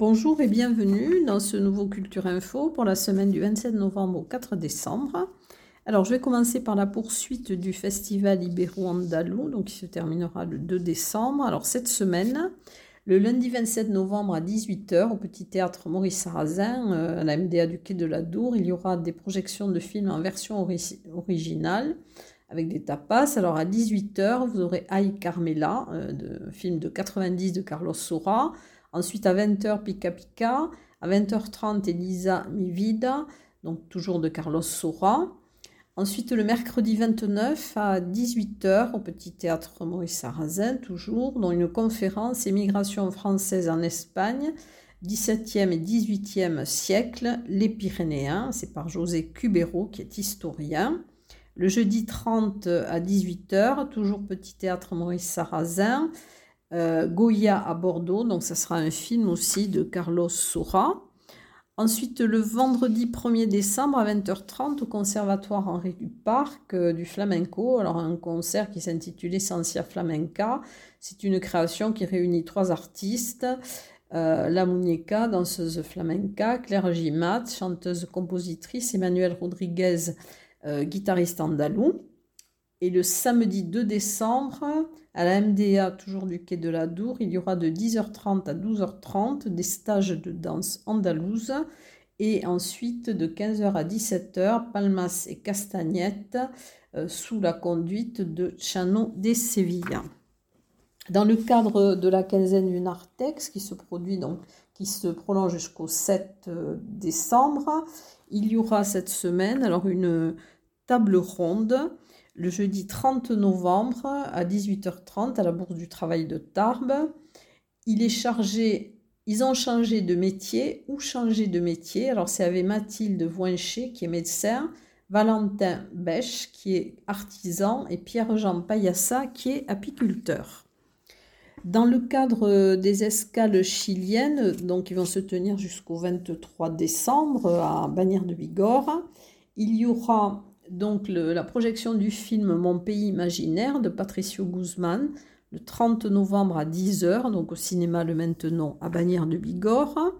Bonjour et bienvenue dans ce nouveau Culture Info pour la semaine du 27 novembre au 4 décembre. Alors je vais commencer par la poursuite du festival Ibero-Andalou, donc qui se terminera le 2 décembre. Alors cette semaine, le lundi 27 novembre à 18h au Petit Théâtre Maurice Sarrazin, euh, à la MDA du Quai de la Dour, il y aura des projections de films en version originale avec des tapas. Alors à 18h, vous aurez Aïe Carmela, euh, de, film de 90 de Carlos Sora. Ensuite, à 20h, Pika Pika. À 20h30, Elisa Mi Vida, donc toujours de Carlos Sora. Ensuite, le mercredi 29 à 18h, au Petit Théâtre Maurice Sarrazin, toujours, dans une conférence Émigration française en Espagne, 17e et 18e siècle, les Pyrénéens. C'est par José Cubero, qui est historien. Le jeudi 30 à 18h, toujours Petit Théâtre Maurice Sarrazin. Euh, Goya à Bordeaux, donc ça sera un film aussi de Carlos Sora. Ensuite, le vendredi 1er décembre à 20h30 au Conservatoire Henri Duparc euh, du Flamenco. Alors, un concert qui s'intitule Essentia Flamenca. C'est une création qui réunit trois artistes. Euh, la Muñeca, danseuse flamenca, Claire Gimat, chanteuse compositrice, Emmanuel Rodriguez, guitariste andalou. Et le samedi 2 décembre, à la MDA, toujours du quai de la Dour, il y aura de 10h30 à 12h30 des stages de danse andalouse. Et ensuite, de 15h à 17h, Palmas et Castagnettes, euh, sous la conduite de Chano de Sevilla. Dans le cadre de la quinzaine du Nartex, qui se produit donc, qui se prolonge jusqu'au 7 euh, décembre, il y aura cette semaine alors une table ronde le jeudi 30 novembre à 18h30 à la Bourse du Travail de Tarbes. Ils ont changé de métier ou changé de métier. Alors c'est avec Mathilde Voincher qui est médecin, Valentin Bèche qui est artisan et Pierre-Jean Payassa qui est apiculteur. Dans le cadre des escales chiliennes, donc ils vont se tenir jusqu'au 23 décembre à Bagnères de Bigorre, il y aura donc la projection du film Mon pays imaginaire de Patricio Guzman le 30 novembre à 10h, donc au cinéma Le Maintenant à Bagnères de Bigorre.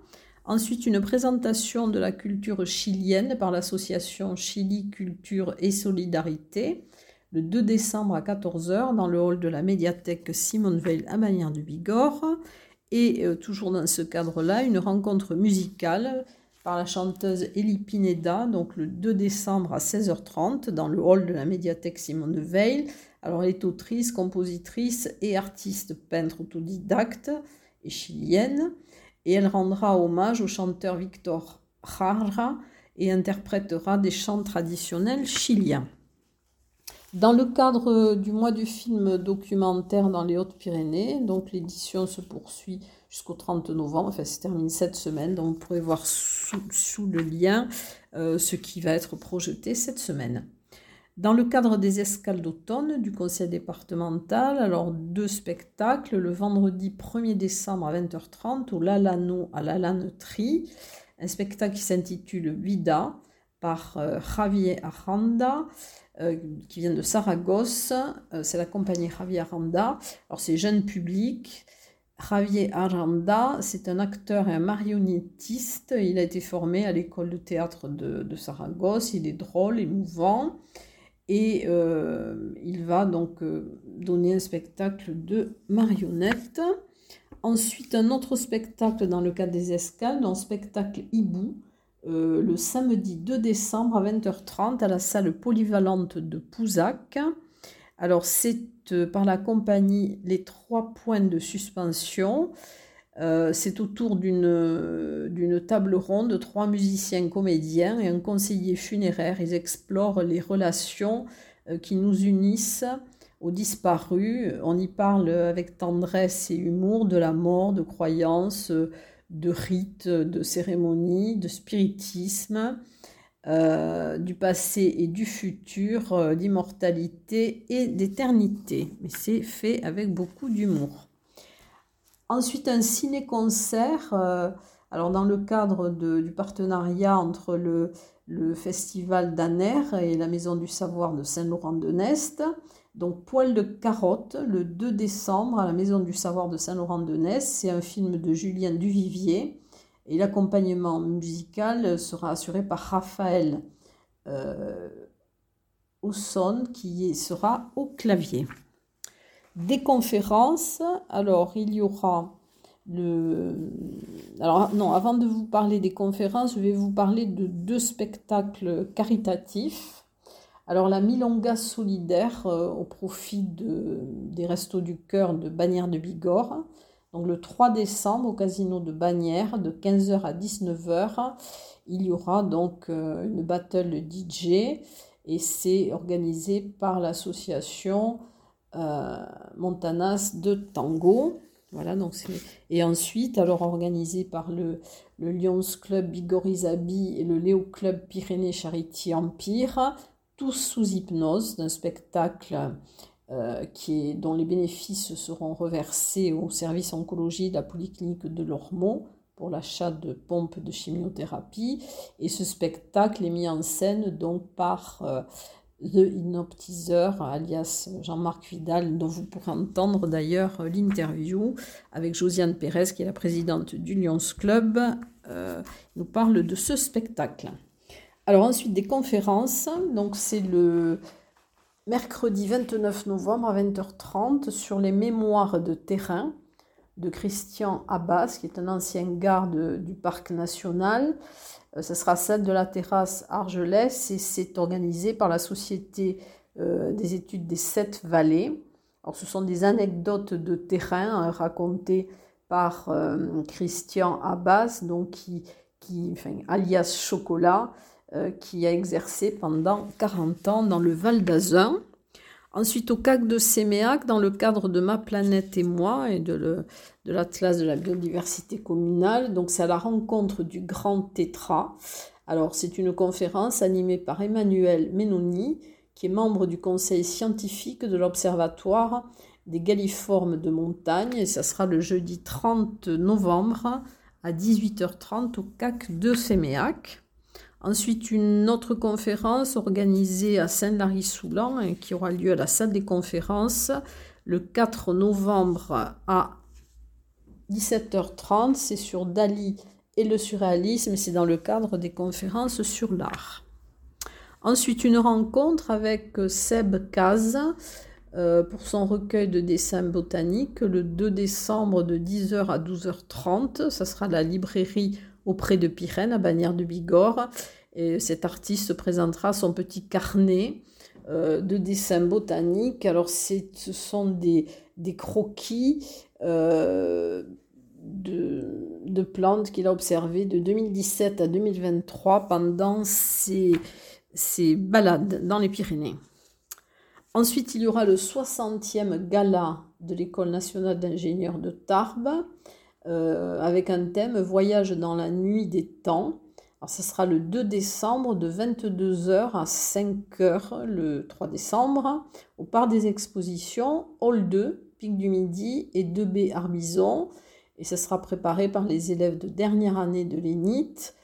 Ensuite, une présentation de la culture chilienne par l'association Chili Culture et Solidarité le 2 décembre à 14h dans le hall de la médiathèque Simone Veil à Bagnères de Bigorre. Et euh, toujours dans ce cadre-là, une rencontre musicale par la chanteuse Elie Pineda, donc le 2 décembre à 16h30 dans le hall de la médiathèque Simone Veil. Alors elle est autrice, compositrice et artiste peintre autodidacte et chilienne et elle rendra hommage au chanteur Victor Jara et interprétera des chants traditionnels chiliens. Dans le cadre du mois du film documentaire dans les Hautes-Pyrénées, donc l'édition se poursuit jusqu'au 30 novembre. Enfin, se termine cette semaine. Donc, vous pourrez voir sous, le lien euh, ce qui va être projeté cette semaine. Dans le cadre des escales d'automne du conseil départemental, alors deux spectacles. Le vendredi 1er décembre à 20h30 au Lalano à Lalanetrie. Un spectacle qui s'intitule Vida par euh, Javier Aranda. Euh, qui vient de Saragosse, c'est la compagnie Javier Aranda. Alors c'est jeune public, Javier Aranda, c'est un acteur et un marionnettiste. Il a été formé à l'école de théâtre de, Saragosse. Il est drôle, émouvant. Et euh, il va donc euh, donner un spectacle de marionnettes. Ensuite, un autre spectacle dans le cadre des escales, un spectacle hibou, euh, le samedi 2 décembre à 20h30 à la salle polyvalente de Pouzac. Alors, c'est euh, par la compagnie Les Trois Points de Suspension. Euh, c'est autour d'une table ronde, trois musiciens comédiens et un conseiller funéraire. Ils explorent les relations qui nous unissent aux disparus. On y parle avec tendresse et humour de la mort, de croyances, de rites, de cérémonies, de spiritisme. Euh, du passé et du futur, euh, d'immortalité et d'éternité. Mais c'est fait avec beaucoup d'humour. Ensuite, un ciné-concert. Euh, alors, dans le cadre du partenariat entre le, le festival d'Aner et la Maison du Savoir de Saint-Laurent-de-Nest. Donc, Poil de carotte, le 2 décembre à la Maison du Savoir de Saint-Laurent-de-Nest. C'est un film de Julien Duvivier Et l'accompagnement musical sera assuré par Raphaël euh, Osson qui sera au clavier. Des conférences, alors il y aura le... Alors non, avant de vous parler des conférences, je vais vous parler de deux spectacles caritatifs. Alors la Milonga solidaire euh, au profit de, des Restos du Cœur de Bagnères de Bigorre. Donc le 3 décembre au casino de Bagnères de 15h à 19h, il y aura donc euh, une battle DJ et c'est organisé par l'association euh, Montanas de Tango. Voilà, donc et ensuite, alors organisé par le, le Lions Club Bigorizabi et le Léo Club Pyrénées Charity Empire, tous sous hypnose, d'un spectacle euh, qui est, dont les bénéfices seront reversés au service oncologie de la polyclinique de Lormont pour l'achat de pompes de chimiothérapie. Et ce spectacle est mis en scène donc par euh, The Hypnotizer, alias Jean-Marc Vidal, dont vous pourrez entendre d'ailleurs l'interview avec Josiane Pérez, qui est la présidente du Lions Club. Euh, nous parle de ce spectacle. Alors ensuite des conférences, donc c'est le mercredi 29 novembre à 20h30 sur les mémoires de terrain de Christian Abbas, qui est un ancien garde du parc national. Euh, ce sera celle de la terrasse Argelès et c'est organisé par la Société euh, des études des sept vallées. Alors, ce sont des anecdotes de terrain hein, racontées par euh, Christian Abbas, donc qui, qui alias Chocolat, qui a exercé pendant 40 ans dans le Val d'Azun. Ensuite, au CAC de Séméac, dans le cadre de Ma planète et moi et de l'Atlas de, de la biodiversité communale. Donc, c'est à la rencontre du Grand Tétra. Alors, c'est une conférence animée par Emmanuel Menoni, qui est membre du conseil scientifique de l'Observatoire des Galliformes de montagne. Et ça sera le jeudi 30 novembre à 18h30 au CAC de Séméac. Ensuite, une autre conférence organisée à Saint-Lary-Soulan hein, qui aura lieu à la salle des conférences le 4 novembre à 17h30. C'est sur Dali et le surréalisme, c'est dans le cadre des conférences sur l'art. Ensuite, une rencontre avec Seb Kaz euh, pour son recueil de dessins botaniques le 2 décembre de 10h à 12h30. Ça sera la librairie auprès de Pyrène à Bagnères de Bigorre. Et cet artiste présentera son petit carnet euh, de dessins botaniques. Alors ce sont des, croquis euh, de, de, plantes qu'il a observées de 2017 à 2023 pendant ses, ses balades dans les Pyrénées. Ensuite, il y aura le 60e gala de l'École nationale d'ingénieurs de Tarbes euh, avec un thème Voyage dans la nuit des temps. Alors, ce sera le 2 décembre de 22h à 5h le 3 décembre au Parc des Expositions, Hall 2, Pic du Midi et 2B Arbizon. Et ce sera préparé par les élèves de dernière année de l'ENIT.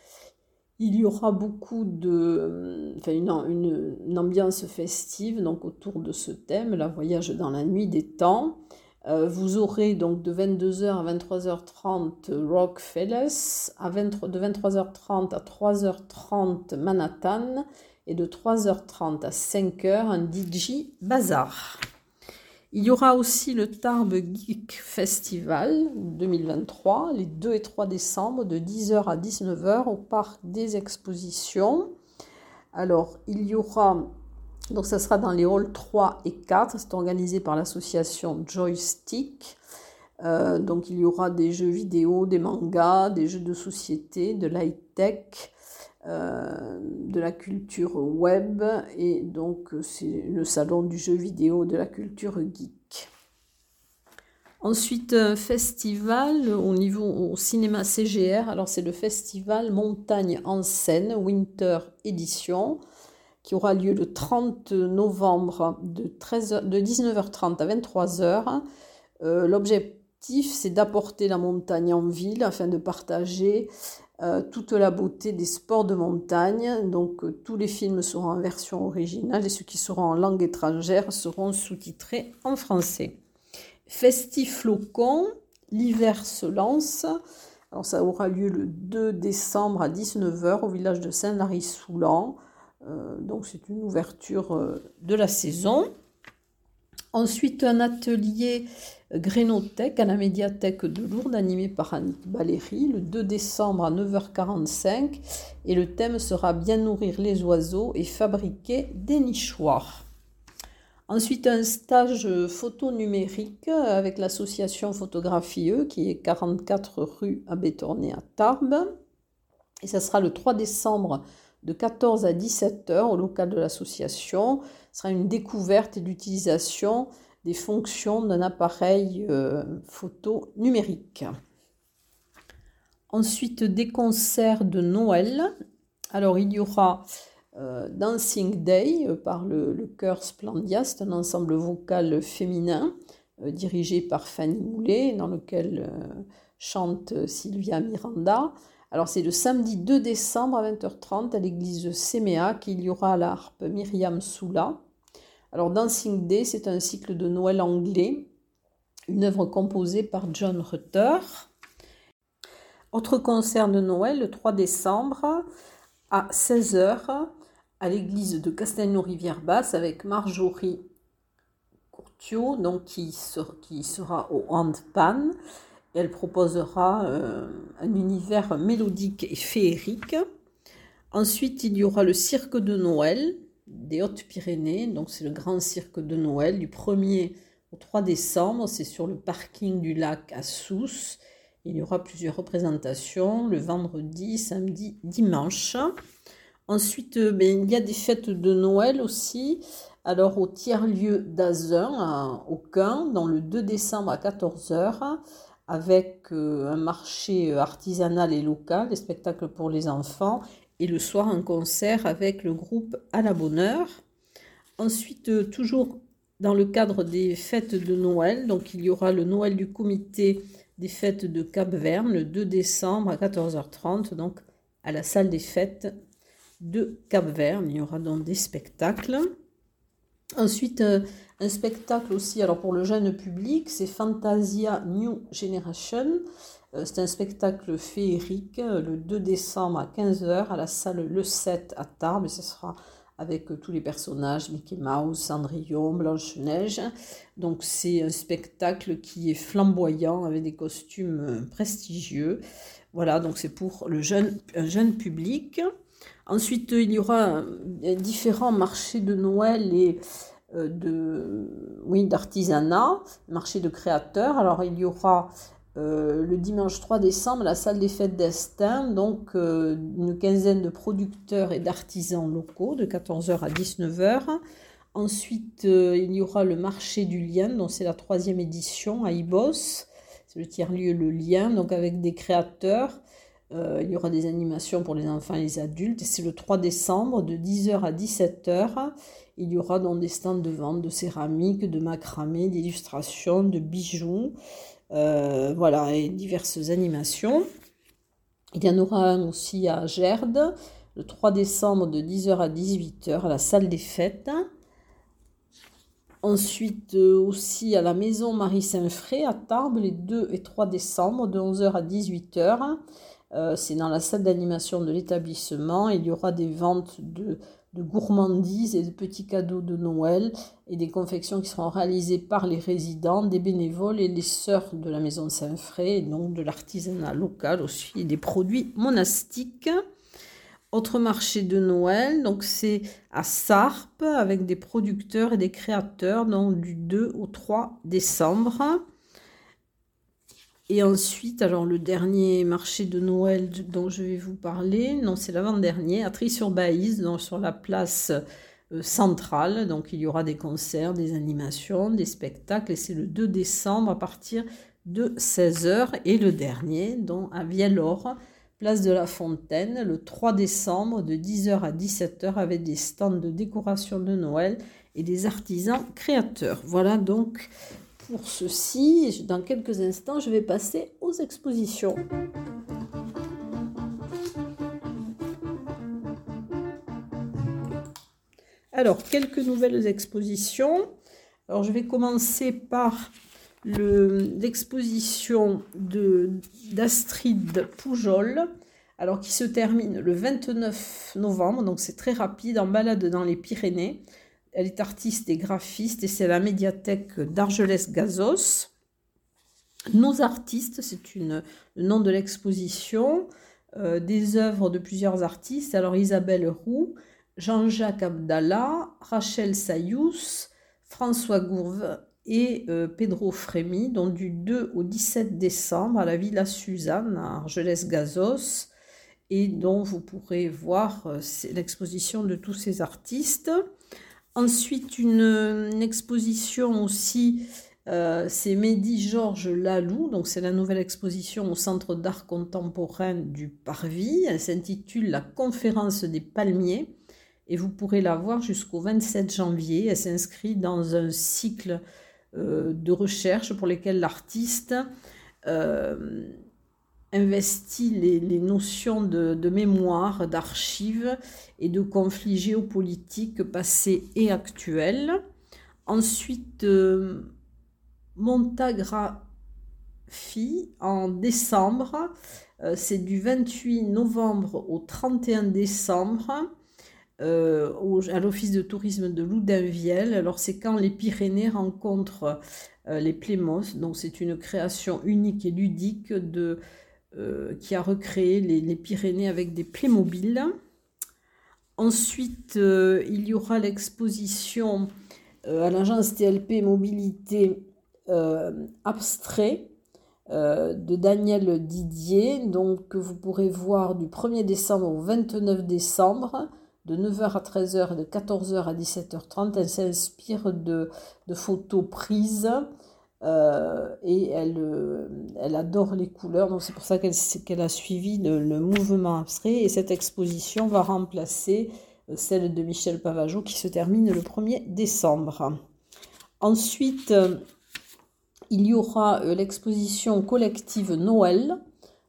Il y aura beaucoup de, enfin une, ambiance festive donc autour de ce thème, la voyage dans la nuit des temps. Euh, vous aurez donc de 22h à 23h30 Rockfellas, à de 23h30 à 3h30 Manhattan et de 3h30 à 5h un DJ Bazar. Il y aura aussi le Tarbes Geek Festival 2023, les 2 et 3 décembre, de 10h à 19h au Parc des Expositions. Alors, il y aura donc ça sera dans les halls 3 et 4. C'est organisé par l'association Joystick. Euh, donc il y aura des jeux vidéo, des mangas, des jeux de société, de l'high-tech, euh, de la culture web et donc c'est le salon du jeu vidéo de la culture geek. Ensuite, un festival au niveau au cinéma CGR. Alors c'est le festival Montagne en scène Winter Edition qui aura lieu le 30 novembre de, 13 de 19h30 à 23h. Euh, l'objectif, c'est d'apporter la montagne en ville afin de partager euh, toute la beauté des sports de montagne. Donc euh, tous les films seront en version originale et ceux qui seront en langue étrangère seront sous-titrés en français. Festif Flocon, l'hiver se lance Alors ça aura lieu le 2 décembre à 19h au village de Saint-Lary-Soulan. Euh, donc c'est une ouverture euh, de la saison. Ensuite, un atelier Grénothèque à la médiathèque de Lourdes, animé par Annick Valéry, le 2 décembre à 9h45. Et le thème sera Bien nourrir les oiseaux et fabriquer des nichoirs. Ensuite, un stage photo numérique avec l'association Photographie E, qui est 44 rue Abétorné à Tarbes. Et ça sera le 3 décembre de 14 à 17 heures au local de l'association. Sera une découverte et l'utilisation des fonctions d'un appareil euh, photo numérique. Ensuite, des concerts de Noël. Alors, il y aura euh, Dancing Day euh, par le, chœur Splendia, un ensemble vocal féminin dirigé par Fanny Moulet, dans lequel chante Sylvia Miranda. Alors c'est le samedi 2 décembre à 20h30 à l'église Séméa qu'il y aura l'harpe Myriam Soula. Alors Dancing Day, c'est un cycle de Noël anglais, une œuvre composée par John Rutter. Autre concert de Noël le 3 décembre à 16h à l'église de Castelnau-Rivière-Basse avec Marjorie Courtiot, donc qui, sera, qui sera au handpan elle proposera euh, un univers mélodique et féerique. Ensuite, il y aura le cirque de Noël des Hautes-Pyrénées. Donc, c'est le grand cirque de Noël du 1er au 3 décembre. C'est sur le parking du lac à Sousse. Il y aura plusieurs représentations le vendredi, samedi, dimanche. Ensuite, euh, ben, il y a des fêtes de Noël aussi. Alors, au tiers-lieu d'Azun, au Quin, dans le 2 décembre à 14h avec euh, un marché euh, artisanal et local, des spectacles pour les enfants, et le soir un concert avec le groupe À la Bonheur. Ensuite, euh, toujours dans le cadre des fêtes de Noël, donc il y aura le Noël du comité des fêtes de Cap-Verne le 2 décembre à 14h30, donc à la salle des fêtes de Cap-Verne. Il y aura donc des spectacles. Ensuite, un spectacle aussi, alors pour le jeune public, c'est Fantasia New Generation. Euh, c'est un spectacle féerique euh, le 2 décembre à 15h à la salle Le 7 à Tarbes. Ce sera avec euh, tous les personnages, Mickey Mouse, Cendrillon, Blanche-Neige. Donc c'est un spectacle qui est flamboyant avec des costumes prestigieux. Voilà, donc c'est pour le jeune, un jeune public. Ensuite, il y aura différents marchés de Noël et de, oui, d'artisanat, marché de créateurs. Alors il y aura euh, le dimanche 3 décembre la salle des fêtes d'Estaing, donc euh, une quinzaine de producteurs et d'artisans locaux de 14h à 19h. Ensuite, il y aura le marché du lien, donc c'est la troisième édition à Ibos. C'est le tiers-lieu Le Lien, donc avec des créateurs. Il y aura des animations pour les enfants et les adultes. C'est le 3 décembre de 10h à 17h. Il y aura donc des stands de vente de céramique, de macramé, d'illustrations, de bijoux, euh, voilà, et diverses animations. Il y en aura aussi à Gerde, le 3 décembre de 10h à 18h à la salle des fêtes. Ensuite euh, aussi à la maison Marie-Saint-Fray à Tarbes les 2 et 3 décembre de 11h à 18h. Euh, c'est dans la salle d'animation de l'établissement. Il y aura des ventes de gourmandises et de petits cadeaux de Noël et des confections qui seront réalisées par les résidents, des bénévoles et les sœurs de la maison Saint-Fray, donc de l'artisanat local aussi, et des produits monastiques. Autre marché de Noël, donc c'est à Sarpe avec des producteurs et des créateurs donc du 2 au 3 décembre. Et ensuite, alors le dernier marché de Noël dont je vais vous parler, non, c'est l'avant-dernier, à Tri-sur-Baïse, sur la place euh, centrale. Donc il y aura des concerts, des animations, des spectacles, et c'est le 2 décembre à partir de 16h. Et le dernier, donc à Viellore, place de la Fontaine, le 3 décembre de 10h à 17h avec des stands de décoration de Noël et des artisans créateurs. Voilà donc pour ceci. Dans quelques instants, je vais passer aux expositions. Alors, quelques nouvelles expositions. Alors, je vais commencer par l'exposition d'Astrid Poujol, alors qui se termine le 29 novembre, donc c'est très rapide, en balade dans les Pyrénées. Elle est artiste et graphiste et c'est la médiathèque d'Argelès-Gazos. Nos artistes, c'est le nom de l'exposition, euh, des œuvres de plusieurs artistes. Alors Isabelle Roux, Jean-Jacques Abdallah, Rachel Sayous, François Gourve et euh, Pedro Frémy, donc du 2 au 17 décembre à la Villa Suzanne à Argelès-Gazos et dont vous pourrez voir euh, l'exposition de tous ces artistes. Ensuite, une, exposition aussi, euh, c'est Mehdi Georges Lalou, donc c'est la nouvelle exposition au Centre d'art contemporain du Parvis. Elle s'intitule La conférence des palmiers et vous pourrez la voir jusqu'au 27 janvier. Elle s'inscrit dans un cycle euh, de recherche pour lesquels l'artiste investit les, notions de, mémoire, d'archives et de conflits géopolitiques passés et actuels. Ensuite, euh, Montagraphie en décembre, euh, c'est du 28 novembre au 31 décembre. Euh, à l'office de tourisme de Loudainvielle. Alors c'est quand les Pyrénées rencontrent les Plémos, donc c'est une création unique et ludique de euh, qui a recréé les, Pyrénées avec des Playmobil. Ensuite, euh, il y aura l'exposition euh, à l'agence TLP Mobilité Abstrait de Daniel Didier, donc que vous pourrez voir du 1er décembre au 29 décembre, de 9h à 13h et de 14h à 17h30. Elle s'inspire de, de, photos prises euh, et elle, euh, elle adore les couleurs, donc c'est pour ça qu'elle a suivi le, mouvement abstrait. Et cette exposition va remplacer euh, celle de Michel Pavageau qui se termine le 1er décembre. Ensuite, il y aura l'exposition collective Noël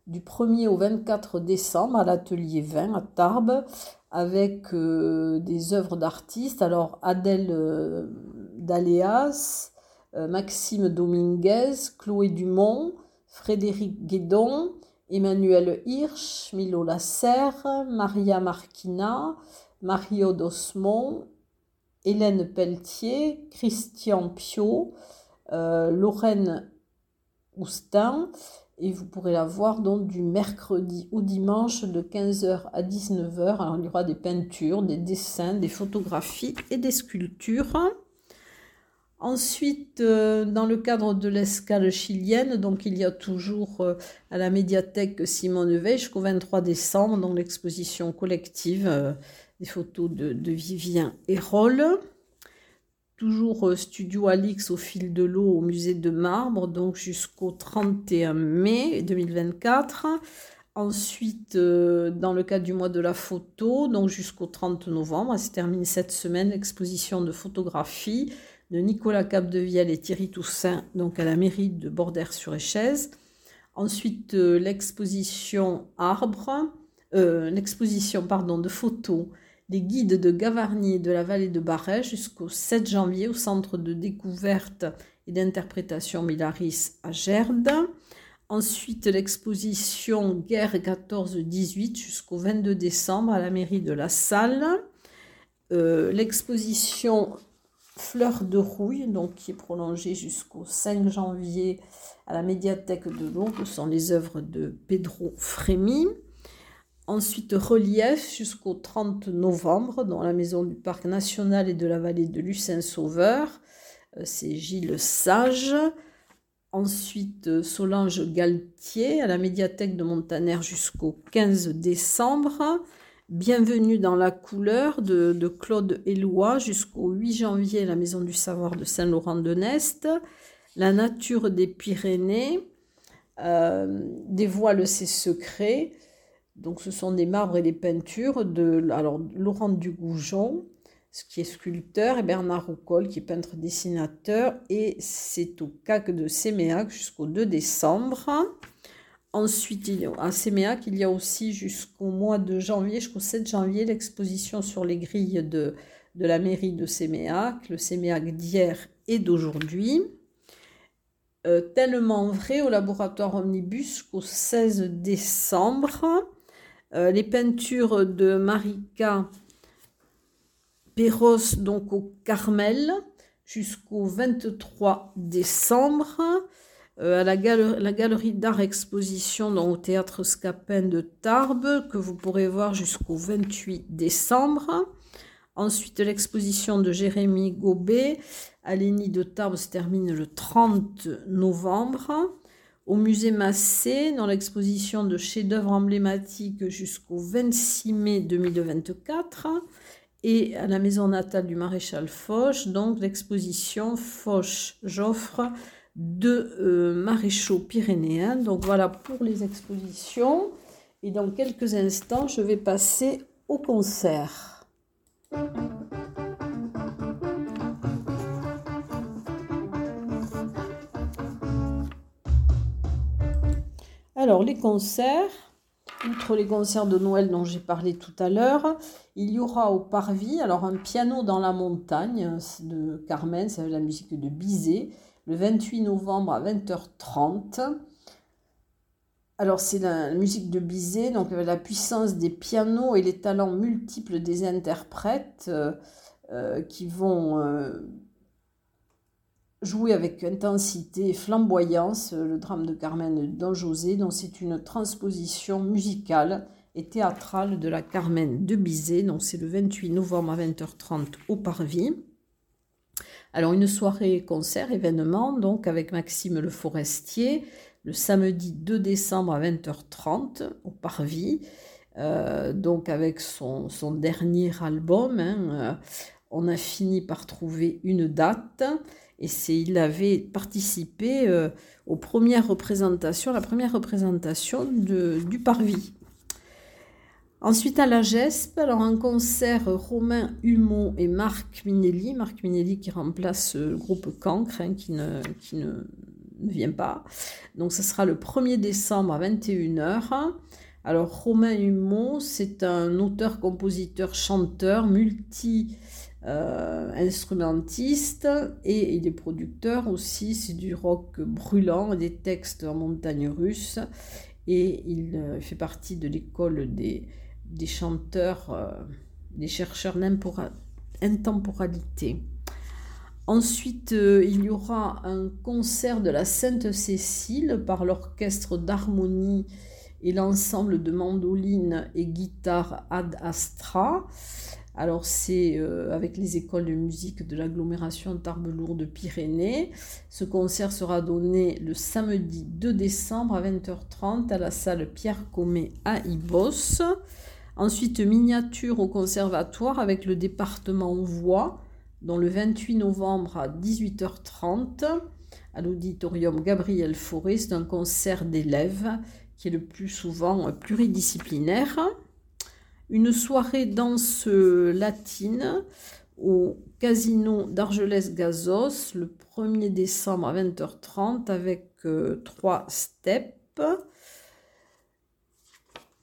du 1er au 24 décembre à l'atelier 20 à Tarbes avec des œuvres d'artistes. Alors Adèle Daléas, Maxime Dominguez, Chloé Dumont, Frédéric Guédon, Emmanuel Hirsch, Milo Lasserre, Maria Marquina, Mario Dosmont, Hélène Pelletier, Christian Pio, euh, Lorraine Oustin, et vous pourrez la voir donc du mercredi au dimanche de 15h à 19h. Alors il y aura des peintures, des dessins, des photographies et des sculptures. Ensuite, euh, dans le cadre de l'escale chilienne, donc il y a toujours euh, à la médiathèque Simone Veil jusqu'au 23 décembre, dans l'exposition collective euh, des photos de, Vivien Hérol. Toujours Studio Alix au fil de l'eau au musée de marbre, donc jusqu'au 31 mai 2024. Ensuite, dans le cadre du mois de la photo, donc jusqu'au 30 novembre, elle se termine cette semaine, l'exposition de photographie de Nicolas Capdevielle et Thierry Toussaint, donc à la mairie de Bordère-sur-Échez. Ensuite, euh, l'exposition Arbre, euh, l'exposition pardon, de photos des guides de Gavarnie de la vallée de Barret jusqu'au 7 janvier au centre de découverte et d'interprétation Milaris à Gerde. Ensuite, l'exposition Guerre 14-18 jusqu'au 22 décembre à la mairie de La Salle. Euh, l'exposition Fleur de rouille, donc qui est prolongée jusqu'au 5 janvier à la médiathèque de ce sont les œuvres de Pedro Frémy. Ensuite, relief jusqu'au 30 novembre dans la maison du Parc national et de la vallée de Lucin-Sauveur. Euh, c'est Gilles Sage. Ensuite, Solange Galtier à la médiathèque de Montaner jusqu'au 15 décembre. Bienvenue dans la couleur de, Claude Éloi jusqu'au 8 janvier la Maison du Savoir de Saint-Laurent-de-Nest. La nature des Pyrénées euh, dévoile ses secrets. Donc ce sont des marbres et des peintures de Laurent Dugoujon, qui est sculpteur, et Bernard Roucol, qui est peintre dessinateur. Et c'est au CAC de Séméac jusqu'au 2 décembre. Ensuite, à Séméac, il y a aussi jusqu'au mois de janvier, jusqu'au 7 janvier, l'exposition sur les grilles de, de la mairie de Séméac, le Séméac d'hier et d'aujourd'hui. euh, Tellement vrai au laboratoire Omnibus qu'au 16 décembre. Euh, les peintures de Marika Perros, donc au Carmel, jusqu'au 23 décembre. Euh, à la galerie, d'art exposition au théâtre Scapin de Tarbes, que vous pourrez voir jusqu'au 28 décembre. Ensuite, l'exposition de Jérémy Gobet à l'ENI de Tarbes se termine le 30 novembre. Au musée Massé, dans l'exposition de chefs-d'œuvre emblématiques jusqu'au 26 mai 2024. Et à la maison natale du maréchal Foch, donc l'exposition Foch-Joffre de euh, maréchaux pyrénéens. Donc voilà pour les expositions. Et dans quelques instants, je vais passer au concert. Alors, les concerts, outre les concerts de Noël dont j'ai parlé tout à l'heure, il y aura au Parvis alors un piano dans la montagne de Carmen, c'est la musique de Bizet, le 28 novembre à 20h30. Alors c'est la, musique de Bizet, donc la puissance des pianos et les talents multiples des interprètes euh, euh, qui vont euh, jouer avec intensité et flamboyance le drame de Carmen Don José, dont c'est une transposition musicale et théâtrale de la Carmen de Bizet, donc c'est le 28 novembre à 20h30 au Parvis. Alors une soirée concert événement donc avec Maxime Le Forestier le samedi 2 décembre à 20h30 au Parvis. Euh, donc avec son, dernier album, hein, euh, on a fini par trouver une date et c'est il avait participé euh, aux premières représentations, la première représentation du Parvis. Ensuite à la GESP, alors un concert Romain Humeau et Marc Minelli, Marc Minelli qui remplace le groupe Cancre, hein, qui, ne, ne vient pas. Donc ce sera le 1er décembre à 21h. Alors Romain Humeau, c'est un auteur, compositeur, chanteur, multi-instrumentiste euh, et il est producteur aussi. C'est du rock brûlant, des textes en montagne russe et il euh, fait partie de l'école des, des chanteurs, euh, des chercheurs d'intemporalité. Ensuite, euh, il y aura un concert de la Sainte Cécile par l'orchestre d'harmonie et l'ensemble de mandolines et guitares Ad Astra. Alors c'est euh, avec les écoles de musique de l'agglomération Tarbes-Lourdes-Pyrénées. Ce concert sera donné le samedi 2 décembre à 20h30 à la salle Pierre Comet à Ibos. Ensuite, miniature au conservatoire avec le département voix dont le 28 novembre à 18h30 à l'auditorium Gabriel Fauré. C'est un concert d'élèves qui est le plus souvent pluridisciplinaire. Une soirée danse latine au casino d'Argelès-Gazos le 1er décembre à 20h30 avec euh, trois steps.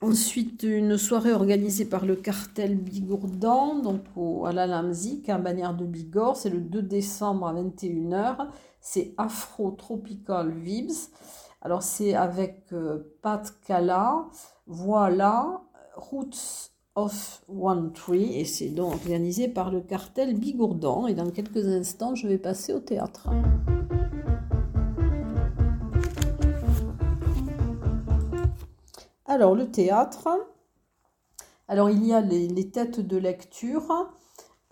Ensuite, une soirée organisée par le cartel Bigourdan, donc à la Lamzik, à Bannière de Bigorre. C'est le 2 décembre à 21h. C'est Afro Tropical Vibes. Alors, c'est avec euh, Pat Kala, Voilà, Roots of One Tree. Et c'est donc organisé par le cartel Bigourdan. Et dans quelques instants, je vais passer au théâtre. Alors, le théâtre. Alors, il y a les, têtes de lecture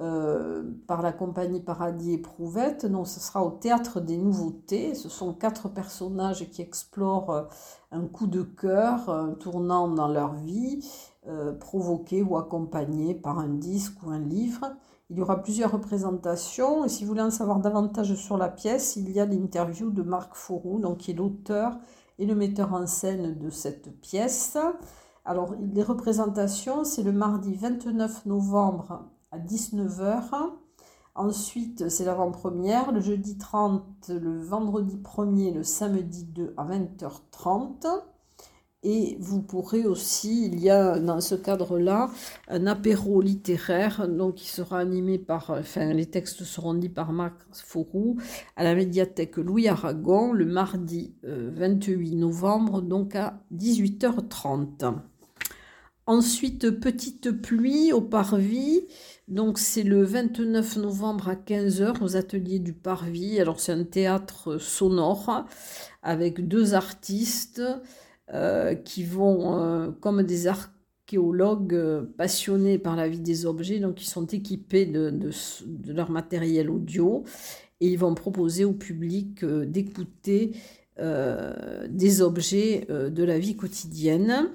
euh, par la compagnie Paradis Éprouvette. Donc, ce sera au théâtre des nouveautés. Ce sont quatre personnages qui explorent euh, un coup de cœur, un tournant dans leur vie, euh, provoqué ou accompagné par un disque ou un livre. Il y aura plusieurs représentations. Et si vous voulez en savoir davantage sur la pièce, il y a l'interview de Marc Fourou, donc qui est l'auteur et le metteur en scène de cette pièce. Alors, les représentations, c'est le mardi 29 novembre à 19h. Ensuite, c'est l'avant-première, le jeudi 30, le vendredi 1er, le samedi 2 à 20h30. Et vous pourrez aussi, il y a dans ce cadre-là un apéro littéraire, donc qui sera animé par, enfin les textes seront dits par Marc Fauroux à la médiathèque Louis Aragon le mardi 28 novembre, donc à 18h30. Ensuite, Petite pluie au Parvis. Donc c'est le 29 novembre à 15h aux ateliers du Parvis. Alors c'est un théâtre sonore avec deux artistes euh, qui vont, euh, comme des archéologues euh, passionnés par la vie des objets, donc ils sont équipés de, de leur matériel audio et ils vont proposer au public d'écouter des objets de la vie quotidienne.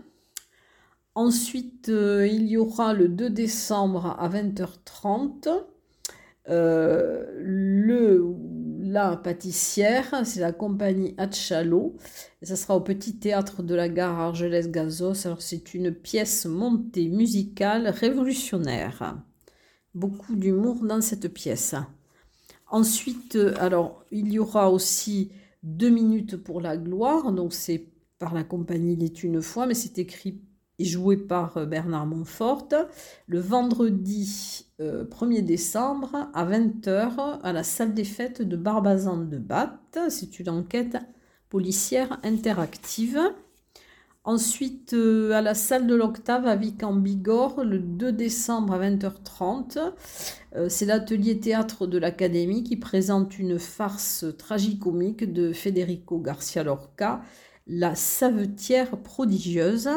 Ensuite, il y aura le 2 décembre à 20h30 euh, le, la pâtissière, c'est la compagnie Hatchalo. Ça sera au petit théâtre de la gare Argelès-Gazos. Alors, c'est une pièce montée musicale révolutionnaire. Beaucoup d'humour dans cette pièce. Ensuite, euh, alors, il y aura aussi deux minutes pour la gloire. Donc, c'est par la compagnie Il est une fois, mais c'est écrit joué par euh, Bernard Montfort, le vendredi 1er euh, décembre à 20h à la salle des fêtes de Barbazan de Batte. C'est une enquête policière interactive. Ensuite, euh, à la salle de l'Octave à Vic en Bigorre, le 2 décembre à 20h30. c'est l'atelier théâtre de l'Académie qui présente une farce tragicomique de Federico Garcia Lorca, La savetière prodigieuse.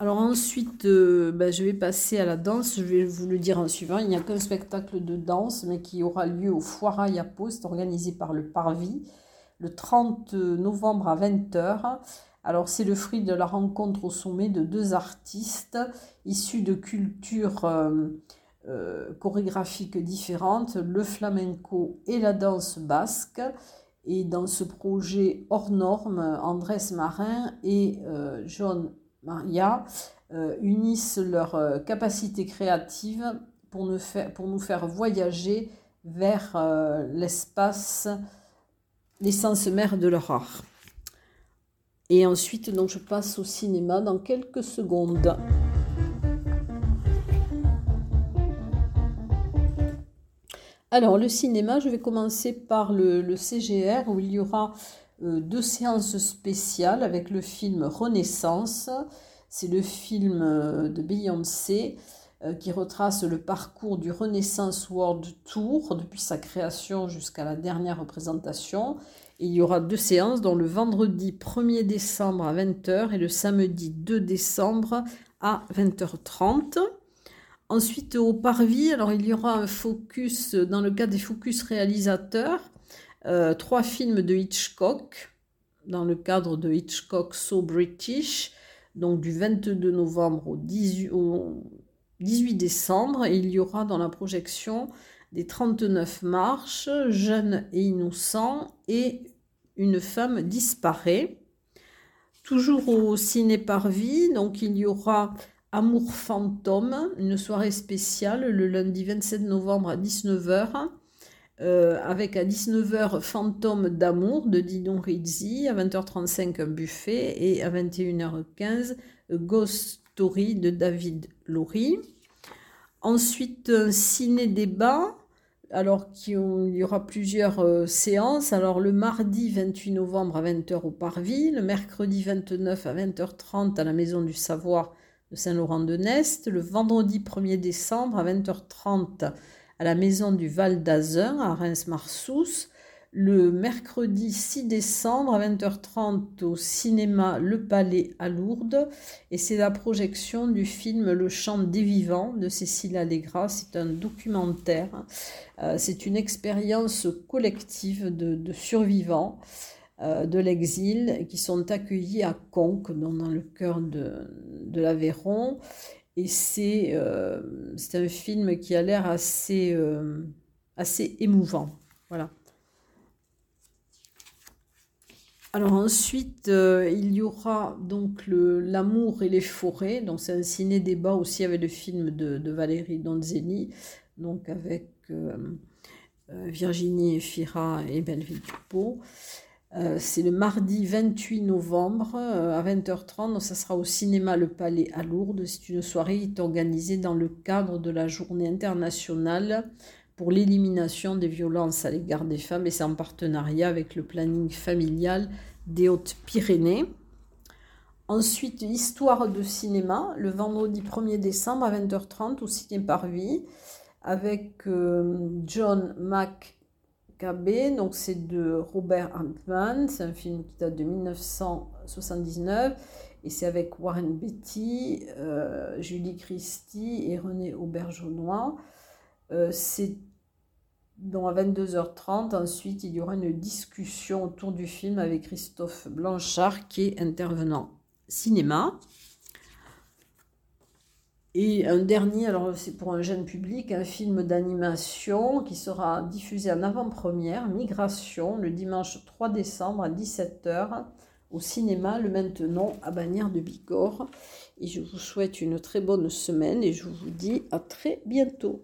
Alors ensuite, euh, ben, je vais passer à la danse. Je vais vous le dire en suivant. Il n'y a qu'un spectacle de danse, mais qui aura lieu au Foirail à Poste, organisé par le Parvis, le 30 novembre à 20h. Alors c'est le fruit de la rencontre au sommet de deux artistes issus de cultures euh, euh, chorégraphiques différentes, le flamenco et la danse basque. Et dans ce projet hors norme, Andrés Marin et John Maria euh, unissent leurs euh, capacités créatives pour nous faire, voyager vers euh, l'espace, l'essence mère de leur art. Et ensuite, donc, je passe au cinéma dans quelques secondes. Alors, le cinéma, je vais commencer par le, CGR où il y aura deux séances spéciales avec le film Renaissance. C'est le film euh, de Beyoncé euh, qui retrace le parcours du Renaissance World Tour depuis sa création jusqu'à la dernière représentation. il y aura deux séances, dont le vendredi 1er décembre à 20h et le samedi 2 décembre à 20h30. Ensuite, au Parvis, alors il y aura un focus dans le cadre des focus réalisateurs euh, trois films de Hitchcock dans le cadre de Hitchcock So British, donc du 22 novembre au 18, décembre. il y aura dans la projection des 39 marches, Jeunes et innocents et Une femme disparaît. Toujours au ciné Parvis, donc il y aura Amour fantôme, une soirée spéciale le lundi 27 novembre à 19h. Euh, avec à 19h Fantôme d'amour de Didon Rizzi, à 20h35 un buffet et à 21h15 Ghost Story de David Laurie. Ensuite un ciné-débat, alors qu'il y aura plusieurs euh, séances. Alors le mardi 28 novembre à 20h au Parvis, le mercredi 29 à 20h30 à la Maison du Savoir de Saint-Laurent-de-Nest, le vendredi 1er décembre à 20h30 la maison du Val d'Azun à Reims-Marsous, le mercredi 6 décembre à 20h30 au cinéma Le Palais à Lourdes. Et c'est la projection du film Le chant des vivants de Cécile Allegra. C'est un documentaire, euh, c'est une expérience collective de, survivants euh, de l'exil qui sont accueillis à Conques, dans le cœur de, de l'Aveyron et euh, c'est un film qui a l'air assez, euh, assez émouvant. Voilà. Alors ensuite, euh, il y aura donc L'amour et les forêts. Donc c'est un ciné-débat aussi avec le film de, de Valérie Donzelli, donc avec Virginie Fira et Belleville Dupont. Euh, c'est le mardi 28 novembre euh, à 20h30. Donc ça sera au cinéma Le Palais à Lourdes. C'est une soirée qui est organisée dans le cadre de la journée internationale pour l'élimination des violences à l'égard des femmes et c'est en partenariat avec le planning familial des Hautes-Pyrénées. Ensuite, histoire de cinéma, le vendredi 1er décembre à 20h30 au Ciné Parvis avec euh, John Donc c'est de Robert Altman, c'est un film qui date de 1979 et c'est avec Warren Beatty, euh, Julie Christie et René Auberjonois. Euh, c'est donc à 22h30, ensuite il y aura une discussion autour du film avec Christophe Blanchard qui est intervenant cinéma. Et un dernier, alors c'est pour un jeune public, un film d'animation qui sera diffusé en avant-première, Migration, le dimanche 3 décembre à 17h au cinéma Le Maintenant à Bagnères de Bigorre. Et je vous souhaite une très bonne semaine et je vous dis à très bientôt.